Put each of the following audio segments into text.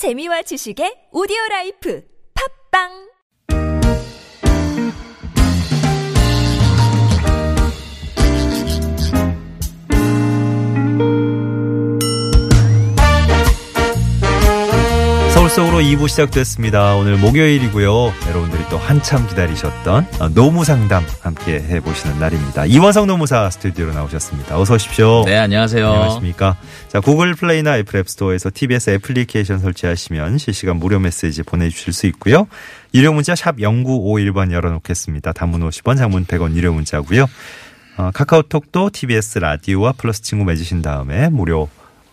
재미와 지식의 오디오 라이프. 팟빵 속으로 2부 시작됐습니다. 오늘 목요일이고요. 여러분들이 또 한참 기다리셨던 어, 노무 상담 함께 해보시는 날입니다. 이원석 노무사 스튜디오로 나오셨습니다. 어서 오십시오. 네, 안녕하세요. 안녕하십니까. 자, 구글 플레이나 애플 앱스토어에서 TBS 애플리케이션 설치하시면 실시간 무료 메시지 보내주실 수 있고요. 유료 문자 샵 0951번 열어놓겠습니다. 단문 50원, 장문 100원 유료 문자고요. 어, 카카오톡도 TBS 라디오와 플러스 친구 맺으신 다음에 무료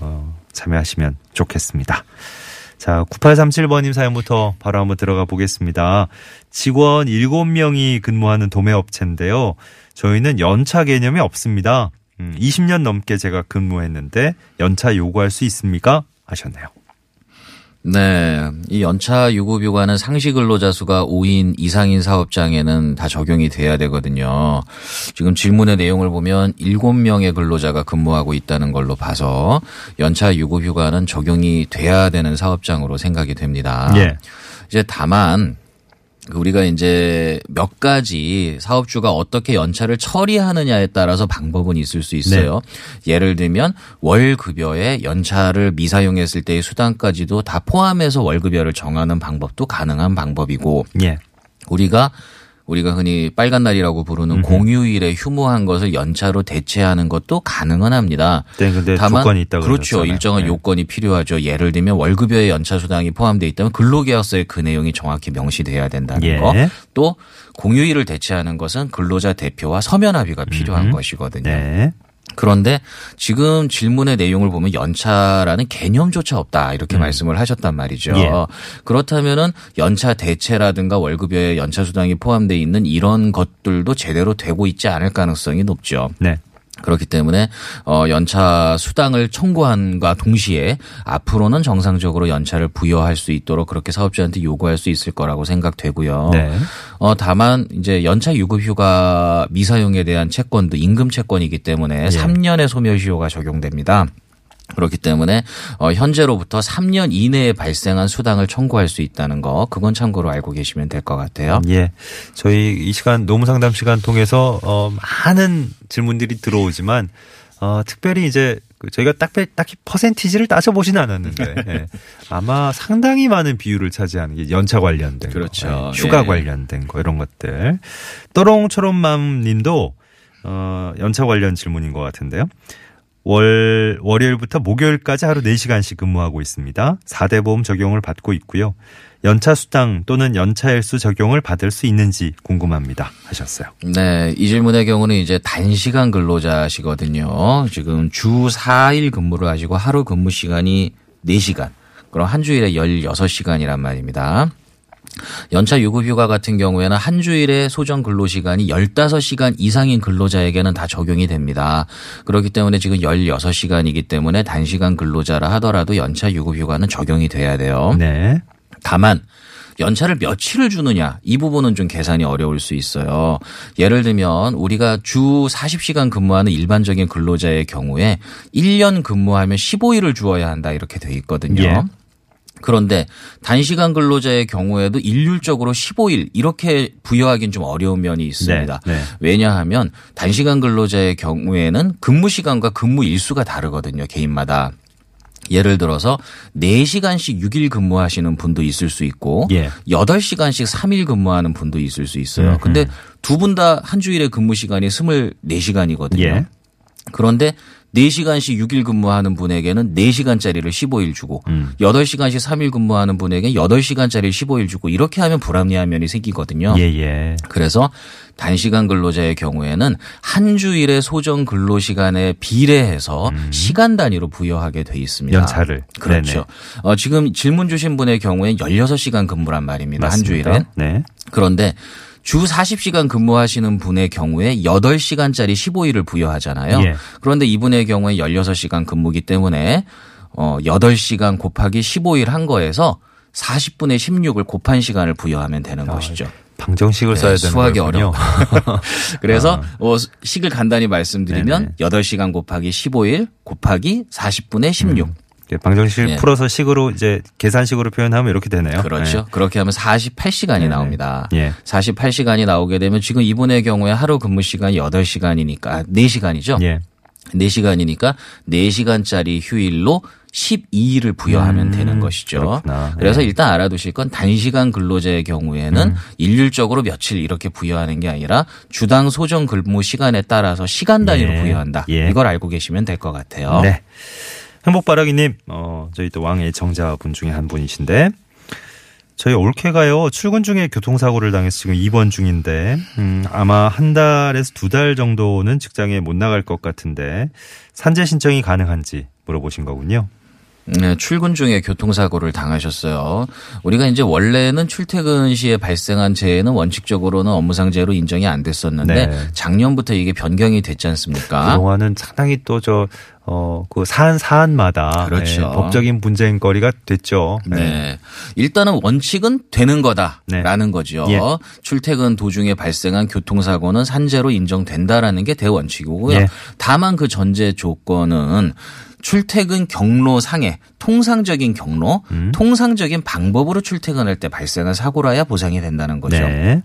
어, 참여하시면 좋겠습니다. 자, 9837번님 사연부터 바로 한번 들어가 보겠습니다. 직원 7명이 근무하는 도매업체인데요. 저희는 연차 개념이 없습니다. 음, 20년 넘게 제가 근무했는데 연차 요구할 수 있습니까? 하셨네요. 네. 이 연차 유급 휴가는 상시 근로자 수가 5인 이상인 사업장에는 다 적용이 돼야 되거든요. 지금 질문의 내용을 보면 7명의 근로자가 근무하고 있다는 걸로 봐서 연차 유급 휴가는 적용이 돼야 되는 사업장으로 생각이 됩니다. 예. 이제 다만 우리가 이제 몇 가지 사업주가 어떻게 연차를 처리하느냐에 따라서 방법은 있을 수 있어요. 예를 들면 월급여에 연차를 미사용했을 때의 수당까지도 다 포함해서 월급여를 정하는 방법도 가능한 방법이고 예. 우리가 우리가 흔히 빨간 날이라고 부르는 공휴일에 휴무한 것을 연차로 대체하는 것도 가능은 합니다. 네, 근데 조건이 있다고 그렇죠. 그러셨잖아요. 일정한 네. 요건이 필요하죠. 예를 들면 월급여에 연차 수당이 포함되어 있다면 근로계약서에 그 내용이 정확히 명시돼야 된다는 예. 거. 또 공휴일을 대체하는 것은 근로자 대표와 서면 합의가 필요한 것이거든요. 네. 그런데 지금 질문의 내용을 보면 연차라는 개념조차 없다 이렇게 말씀을 하셨단 말이죠. 예. 그렇다면은 연차 대체라든가 월급여에 연차 수당이 포함되어 있는 이런 것들도 제대로 되고 있지 않을 가능성이 높죠. 네. 그렇기 때문에 어 연차 수당을 청구한과 동시에 앞으로는 정상적으로 연차를 부여할 수 있도록 그렇게 사업자한테 요구할 수 있을 거라고 생각되고요. 네. 어 다만 이제 연차 유급 휴가 미사용에 대한 채권도 임금 채권이기 때문에 예. 3년의 소멸시효가 적용됩니다. 그렇기 때문에 어 현재로부터 3년 이내에 발생한 수당을 청구할 수 있다는 거 그건 참고로 알고 계시면 될 것 같아요. 예. 저희 이 시간 노무 상담 시간 통해서 어 많은 질문들이 들어오지만 어 특별히 이제 그 저희가 딱 딱히 퍼센티지를 따져 보지는 않았는데 예. 아마 상당히 많은 비율을 차지하는 게 연차 관련된 그렇죠. 거, 예. 휴가 예. 관련된 거 이런 것들. 또롱초롬맘 님도 어 연차 관련 질문인 것 같은데요. 월, 월요일부터 목요일까지 하루 4시간씩 근무하고 있습니다. 4대 보험 적용을 받고 있고요. 연차 수당 또는 연차 일수 적용을 받을 수 있는지 궁금합니다. 하셨어요. 네, 이 질문의 경우는 이제 단시간 근로자시거든요. 지금 주 4일 근무를 하시고 하루 근무 시간이 4시간. 그럼 한 주일에 16시간이란 말입니다. 연차 유급 휴가 같은 경우에는 한 주일에 소정 근로 시간이 15시간 이상인 근로자에게는 다 적용이 됩니다. 그렇기 때문에 지금 16시간이기 때문에 단시간 근로자라 하더라도 연차 유급 휴가는 적용이 돼야 돼요. 네. 다만 연차를 며칠을 주느냐 이 부분은 좀 계산이 어려울 수 있어요. 예를 들면 우리가 주 40시간 근무하는 일반적인 근로자의 경우에 1년 근무하면 15일을 주어야 한다 이렇게 돼 있거든요. 예. 그런데 단시간 근로자의 경우에도 일률적으로 15일 이렇게 부여하기는 좀 어려운 면이 있습니다. 네, 네. 왜냐하면 단시간 근로자의 경우에는 근무 시간과 근무 일수가 다르거든요. 개인마다. 예를 들어서 4시간씩 6일 근무하시는 분도 있을 수 있고 예. 8시간씩 3일 근무하는 분도 있을 수 있어요. 음흠. 근데 두 분 다 한 주일에 근무 시간이 24시간이거든요. 예. 그런데 4시간씩 6일 근무하는 분에게는 4시간짜리를 15일 주고 음. 8시간씩 3일 근무하는 분에게는 8시간짜리를 15일 주고 이렇게 하면 불합리한 면이 생기거든요. 예, 예. 그래서 단시간 근로자의 경우에는 한 주일의 소정 근로 시간에 비례해서 시간 단위로 부여하게 돼 있습니다. 음. 연차를. 그렇죠. 어, 지금 질문 주신 분의 경우에는 16시간 근무란 말입니다. 한 맞습니다. 주일에. 네. 그런데 주 40시간 근무하시는 분의 경우에 8시간짜리 15일을 부여하잖아요. 예. 그런데 이분의 경우에 16시간 근무기 때문에 어 8시간 곱하기 15일 한 거에서 40분의 16을 곱한 시간을 부여하면 되는 것이죠. 방정식을 네, 써야 되는 수학이 거군요. 그래서 어, 식을 간단히 말씀드리면 네네. 8시간 곱하기 15일 곱하기 40분의 16. 예. 풀어서 식으로 이제 계산식으로 표현하면 이렇게 되네요. 그렇죠. 그렇게 하면 48시간이 네. 나옵니다. 예. 48시간이 나오게 되면 지금 이분의 경우에 하루 근무 시간이 8시간이니까 4시간이죠. 예. 4시간이니까 4시간짜리 휴일로 12일을 부여하면 음, 되는 것이죠. 그렇구나. 그래서 네. 일단 알아두실 건 단시간 근로자의 경우에는 음. 일률적으로 며칠 이렇게 부여하는 게 아니라 주당 소정 근무 시간에 따라서 시간 단위로 예. 부여한다. 예. 이걸 알고 계시면 될 것 같아요. 네. 행복바라기님, 어, 저희 또 왕의 정자분 중에 한 분이신데, 저희 올케가요, 출근 중에 교통사고를 당해서 지금 입원 중인데, 음, 아마 한 달에서 두 달 정도는 직장에 못 나갈 것 같은데, 산재 신청이 가능한지 물어보신 거군요. 네, 출근 중에 교통사고를 당하셨어요. 우리가 이제 원래는 출퇴근 시에 발생한 재해는 원칙적으로는 업무상재해로 인정이 안 됐었는데 네. 작년부터 이게 변경이 됐지 않습니까? 그동안은 상당히 또 저, 어, 그 사안, 사안마다. 그렇죠. 네, 법적인 분쟁거리가 됐죠. 네. 일단은 원칙은 되는 거다라는 네. 거죠. 예. 출퇴근 도중에 발생한 교통사고는 산재로 인정된다라는 게 대원칙이고요. 예. 다만 그 전제 조건은 출퇴근 경로상의 통상적인 경로, 음. 통상적인 방법으로 출퇴근할 때 발생한 사고라야 보상이 된다는 거죠. 네.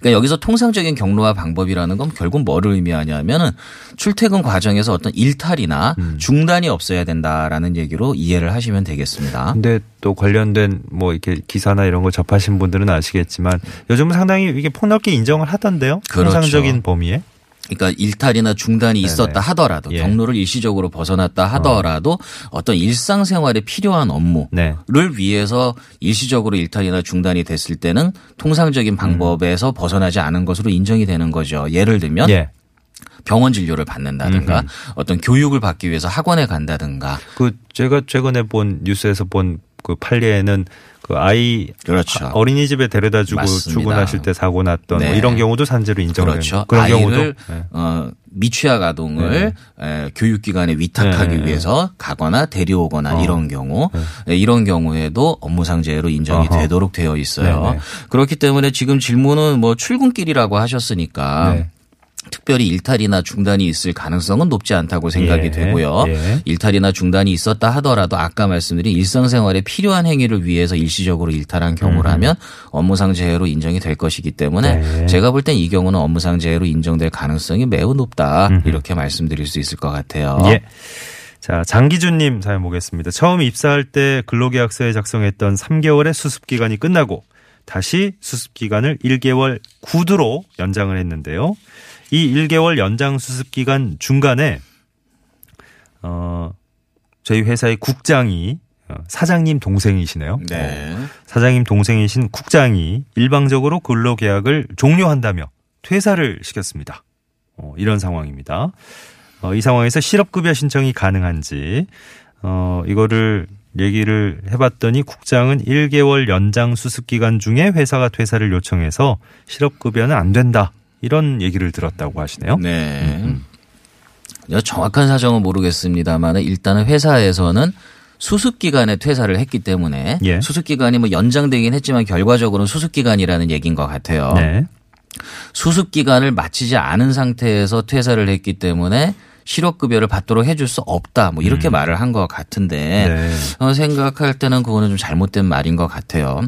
그러니까 여기서 통상적인 경로와 방법이라는 건 결국 뭐를 의미하냐면은 출퇴근 과정에서 어떤 일탈이나 음. 중단이 없어야 된다라는 얘기로 이해를 하시면 되겠습니다. 근데 또 관련된 뭐 이렇게 기사나 이런 거 접하신 분들은 아시겠지만 요즘은 상당히 이게 폭넓게 인정을 하던데요. 그렇죠. 통상적인 범위에. 그러니까 일탈이나 중단이 있었다 하더라도 예. 경로를 일시적으로 벗어났다 하더라도 어. 떤 일상생활에 필요한 업무를 네. 위해서 일시적으로 일탈이나 중단이 됐을 때는 통상적인 방법에서 벗어나지 않은 것으로 인정이 되는 거죠. 예를 들면 예. 병원 진료를 받는다든가 어떤 교육을 받기 위해서 학원에 간다든가 그 제가 최근에 본 뉴스에서 본 그 판례에는 그 아이 그렇죠. 어린이집에 데려다 주고 맞습니다. 출근하실 때 사고 났던 네. 뭐 이런 경우도 산재로 인정을 그렇죠. 그런 경우도 네. 어, 미취학 아동을 에, 교육기관에 위탁하기 네. 위해서 가거나 데려오거나 어. 이런 경우 네, 이런 경우에도 업무상재해로 인정이 어허. 되도록 되어 있어요. 그렇기 때문에 지금 질문은 뭐 출근길이라고 하셨으니까 네. 특별히 일탈이나 중단이 있을 가능성은 높지 않다고 생각이 예. 되고요. 예. 일탈이나 중단이 있었다 하더라도 아까 말씀드린 일상생활에 필요한 행위를 위해서 일시적으로 일탈한 경우라면 업무상 재해로 인정이 될 것이기 때문에 네. 제가 볼 땐 이 경우는 업무상 재해로 인정될 가능성이 매우 높다 이렇게 말씀드릴 수 있을 것 같아요. 예. 자, 장기준님 사연 보겠습니다. 처음 입사할 때 근로계약서에 작성했던 3개월의 수습기간이 끝나고 다시 수습기간을 1개월 구두로 연장을 했는데요. 이 1개월 연장 수습 기간 중간에, 어, 저희 회사의 국장이 어, 사장님 동생이시네요. 네. 사장님 동생이신 국장이 일방적으로 근로계약을 종료한다며 퇴사를 시켰습니다. 어, 이런 상황입니다. 어, 이 상황에서 실업급여 신청이 가능한지 어, 이거를 얘기를 해봤더니 국장은 1개월 연장 수습 기간 중에 회사가 퇴사를 요청해서 실업급여는 안 된다. 이런 얘기를 들었다고 하시네요. 네. 정확한 사정은 모르겠습니다만 일단은 회사에서는 수습 기간에 퇴사를 했기 때문에 예. 수습 기간이 뭐 연장되긴 했지만 결과적으로는 수습 기간이라는 얘기인 것 같아요. 네. 수습 기간을 마치지 않은 상태에서 퇴사를 했기 때문에 실업급여를 받도록 해줄 수 없다. 뭐 이렇게 말을 한 것 같은데 네. 어, 생각할 때는 그거는 좀 잘못된 말인 것 같아요.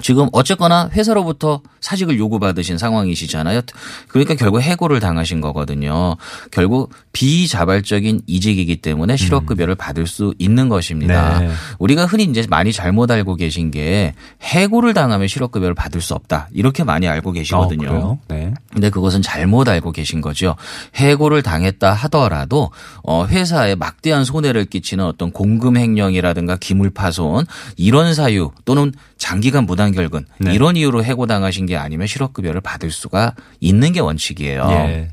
지금 어쨌거나 회사로부터 사직을 요구받으신 상황이시잖아요. 그러니까 결국 해고를 당하신 거거든요. 결국 비자발적인 이직이기 때문에 실업급여를 받을 수 있는 것입니다. 네. 우리가 흔히 이제 많이 잘못 알고 계신 게 해고를 당하면 실업급여를 받을 수 없다. 이렇게 많이 알고 어, 계시거든요. 그래요? 네. 근데 그것은 잘못 알고 계신 거죠. 해고를 당했다 하더라도 어 회사에 막대한 손해를 끼치는 어떤 공금 횡령이라든가 기물 파손 이런 사유 또는 장기간 무단 결근 네. 이런 이유로 해고 당하신 게 아니면 실업급여를 받을 수가 있는 게 원칙이에요. 예.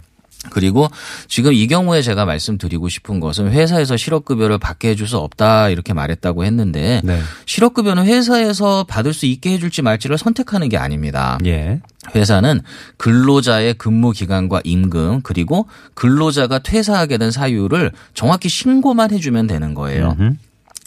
그리고 지금 이 경우에 제가 말씀드리고 싶은 것은 회사에서 실업급여를 받게 해줄 수 없다 이렇게 말했다고 했는데 네. 실업급여는 회사에서 받을 수 있게 해줄지 말지를 선택하는 게 아닙니다. 예. 회사는 근로자의 근무 기간과 임금 그리고 근로자가 퇴사하게 된 사유를 정확히 신고만 해주면 되는 거예요. 음흠.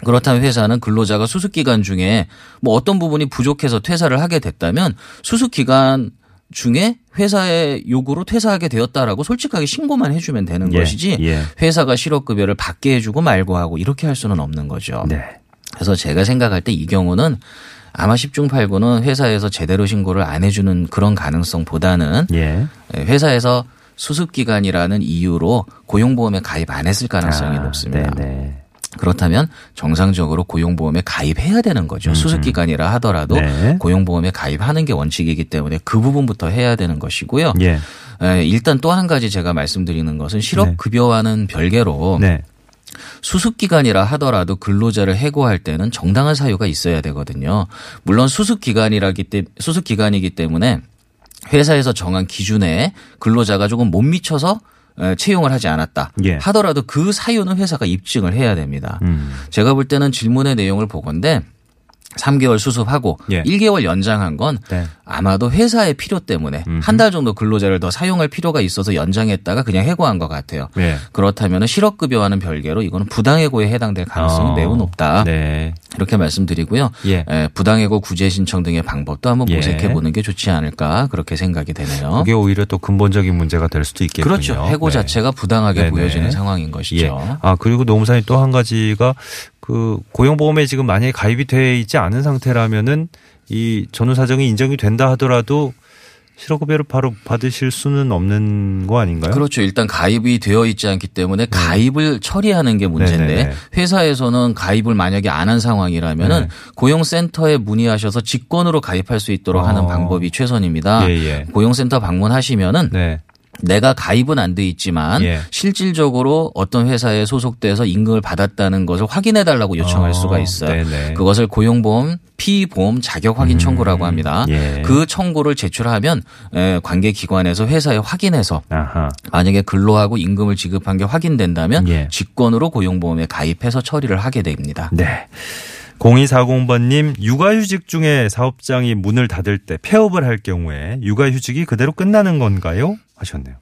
그렇다면 회사는 근로자가 수습 기간 중에 뭐 어떤 부분이 부족해서 퇴사를 하게 됐다면 수습 기간 중에 회사의 요구로 퇴사하게 되었다라고 솔직하게 신고만 해주면 되는 예, 것이지 예. 회사가 실업급여를 받게 해주고 말고 하고 이렇게 할 수는 없는 거죠. 네. 그래서 제가 생각할 때 이 경우는 아마 10중 8구는 회사에서 제대로 신고를 안 해주는 그런 가능성보다는 예. 회사에서 수습기간이라는 이유로 고용보험에 가입 안 했을 가능성이 아, 높습니다. 네네. 그렇다면 정상적으로 고용보험에 가입해야 되는 거죠. 수습기간이라 하더라도 음, 네. 고용보험에 가입하는 게 원칙이기 때문에 그 부분부터 해야 되는 것이고요. 예. 에, 일단 또 한 가지 제가 말씀드리는 것은 실업급여와는 별개로 네. 수습기간이라 하더라도 근로자를 해고할 때는 정당한 사유가 있어야 되거든요. 물론 수습기간이라기 때 수습기간이기 때문에 회사에서 정한 기준에 근로자가 조금 못 미쳐서 에, 채용을 하지 않았다 예. 하더라도 그 사유는 회사가 입증을 해야 됩니다. 음. 제가 볼 때는 질문의 내용을 보건데 3개월 수습하고 예. 1개월 연장한 건 네. 아마도 회사의 필요 때문에 한 달 정도 근로자를 더 사용할 필요가 있어서 연장했다가 그냥 해고한 것 같아요. 예. 그렇다면 실업급여와는 별개로 이거는 부당해고에 해당될 가능성이 어. 매우 높다. 네. 이렇게 말씀드리고요. 예. 에, 부당해고 구제 신청 등의 방법도 한번 예. 모색해 보는 게 좋지 않을까 그렇게 생각이 되네요. 그게 오히려 또 근본적인 문제가 될 수도 있겠군요. 그렇죠. 해고 네. 자체가 부당하게 네네. 보여지는 상황인 것이죠. 예. 아 그리고 노무사님 또 한 가지가 그 고용보험에 지금 만약에 가입이 돼 있지 않은 상태라면은 이 전후 사정이 인정이 된다 하더라도 실업급여를 바로 받으실 수는 없는 거 아닌가요? 그렇죠. 일단 가입이 되어 있지 않기 때문에 가입을 처리하는 게 문제인데 네. 네네네. 회사에서는 가입을 만약에 안 한 상황이라면은 네. 고용센터에 문의하셔서 직권으로 가입할 수 있도록 하는 어. 방법이 최선입니다. 예, 예. 고용센터 방문하시면은 네. 내가 가입은 안 돼 있지만 예. 실질적으로 어떤 회사에 소속돼서 임금을 받았다는 것을 확인해 달라고 요청할 어, 수가 있어요. 네네. 그것을 고용보험 피보험 자격 확인 청구라고 합니다. 예. 그 청구를 제출하면 에, 관계 기관에서 회사에 확인해서 아하. 만약에 근로하고 임금을 지급한 게 확인된다면 예. 직권으로 고용보험에 가입해서 처리를 하게 됩니다. 네. 0240번님, 육아휴직 중에 사업장이 문을 닫을 때 폐업을 할 경우에 육아휴직이 그대로 끝나는 건가요? 하셨네요.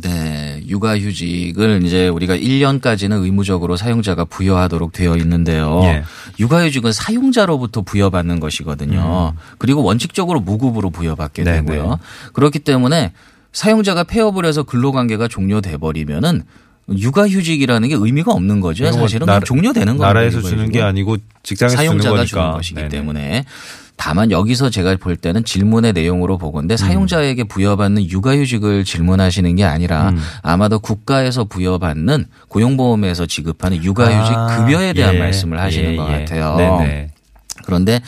네, 육아휴직을 이제 우리가 1년까지는 의무적으로 사용자가 부여하도록 되어 있는데요. 예. 육아휴직은 사용자로부터 부여받는 것이거든요. 그리고 원칙적으로 무급으로 부여받게 음. 네네. 되고요. 그렇기 때문에 사용자가 폐업을 해서 근로관계가 종료돼 버리면은 육아휴직이라는 게 의미가 없는 거죠. 사실은 나라- 그냥 종료되는 거예요. 나라에서 주는 게 아니고 직장에서 주는 사용자가. 주는 것이기 네네. 때문에 다만 여기서 제가 볼 때는 질문의 내용으로 음. 보건데 사용자에게 부여받는 육아휴직을 질문하시는 게 아니라 음. 아마도 국가에서 부여받는 고용보험에서 지급하는 육아휴직 아, 급여에 대한 예, 말씀을 하시는 예, 것 예. 같아요. 네네. 그런데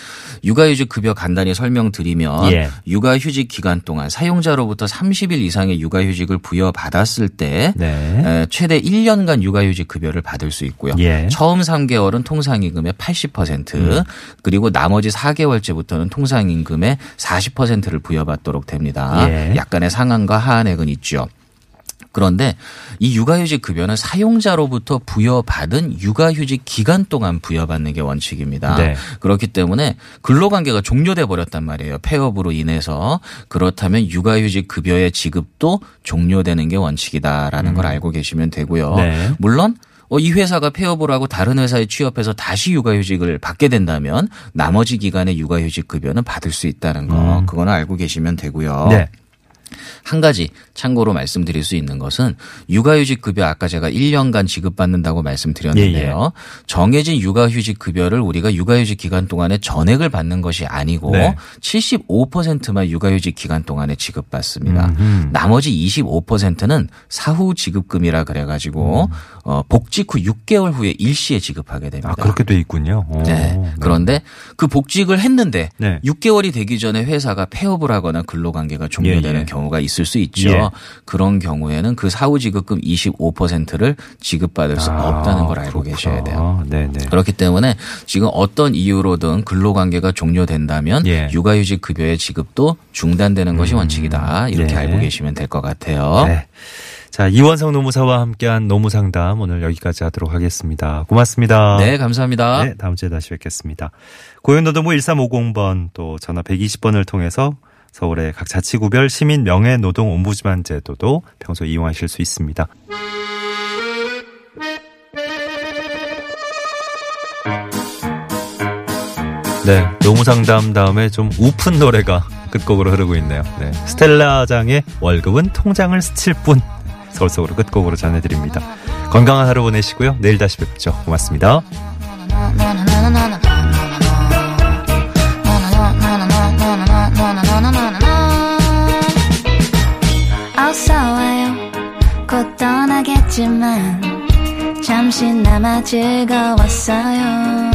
육아휴직 급여 간단히 설명드리면 예. 육아휴직 기간 동안 사용자로부터 30일 이상의 육아휴직을 부여받았을 때 네. 에, 최대 1년간 육아휴직 급여를 받을 수 있고요. 예. 처음 3개월은 통상임금의 80% 음. 그리고 나머지 4개월째부터는 통상임금의 40%를 부여받도록 됩니다. 예. 약간의 상한과 하한액은 있죠. 그런데 이 육아휴직 급여는 사용자로부터 부여받은 육아휴직 기간 동안 부여받는 게 원칙입니다. 네. 그렇기 때문에 근로관계가 종료돼 버렸단 말이에요. 폐업으로 인해서 그렇다면 육아휴직 급여의 지급도 종료되는 게 원칙이다라는 걸 알고 계시면 되고요. 음. 네. 물론 어, 이 회사가 폐업을 하고 다른 회사에 취업해서 다시 육아휴직을 받게 된다면 나머지 기간의 육아휴직 급여는 받을 수 있다는 거 그거는 알고 계시면 되고요. 음. 네. 한 가지 참고로 말씀드릴 수 있는 것은 육아휴직 급여 아까 제가 1년간 지급받는다고 말씀드렸는데요. 예, 정해진 육아휴직 급여를 우리가 육아휴직 기간 동안에 전액을 받는 것이 아니고 네. 75%만 육아휴직 기간 동안에 지급받습니다. 음흠. 나머지 25%는 사후 지급금이라 그래가지고 어, 복직 후 6개월 후에 일시에 지급하게 됩니다. 아, 그렇게 돼 있군요. 오, 네. 그런데 그 복직을 했는데 네. 6개월이 되기 전에 회사가 폐업을 하거나 근로관계가 종료되는 예, 예. 경우가 있을 수 있죠. 예. 그런 경우에는 그 사후 지급금 25%를 지급받을 수 아, 없다는 걸 알고 그렇구나. 계셔야 돼요. 네네. 그렇기 때문에 지금 어떤 이유로든 근로관계가 종료된다면 예. 육아휴직 급여의 지급도 중단되는 것이 원칙이다. 이렇게 네. 알고 계시면 될 것 같아요. 네. 자, 이원성 노무사와 함께한 노무상담 오늘 여기까지 하도록 하겠습니다. 고맙습니다. 네, 감사합니다. 네, 다음 주에 다시 뵙겠습니다. 고용노동부 1350번 또 전화 120번을 통해서 서울의 각 자치구별 시민 명예노동 옴부즈만 제도도 평소 이용하실 수 있습니다. 네, 노무상담 다음에 좀 우픈 노래가 끝곡으로 흐르고 있네요. 네. 스텔라장의 월급은 통장을 스칠 뿐. 서울 속으로 끝곡으로 전해드립니다. 건강한 하루 보내시고요. 내일 다시 뵙죠. 고맙습니다. 잠시나마 즐거웠어요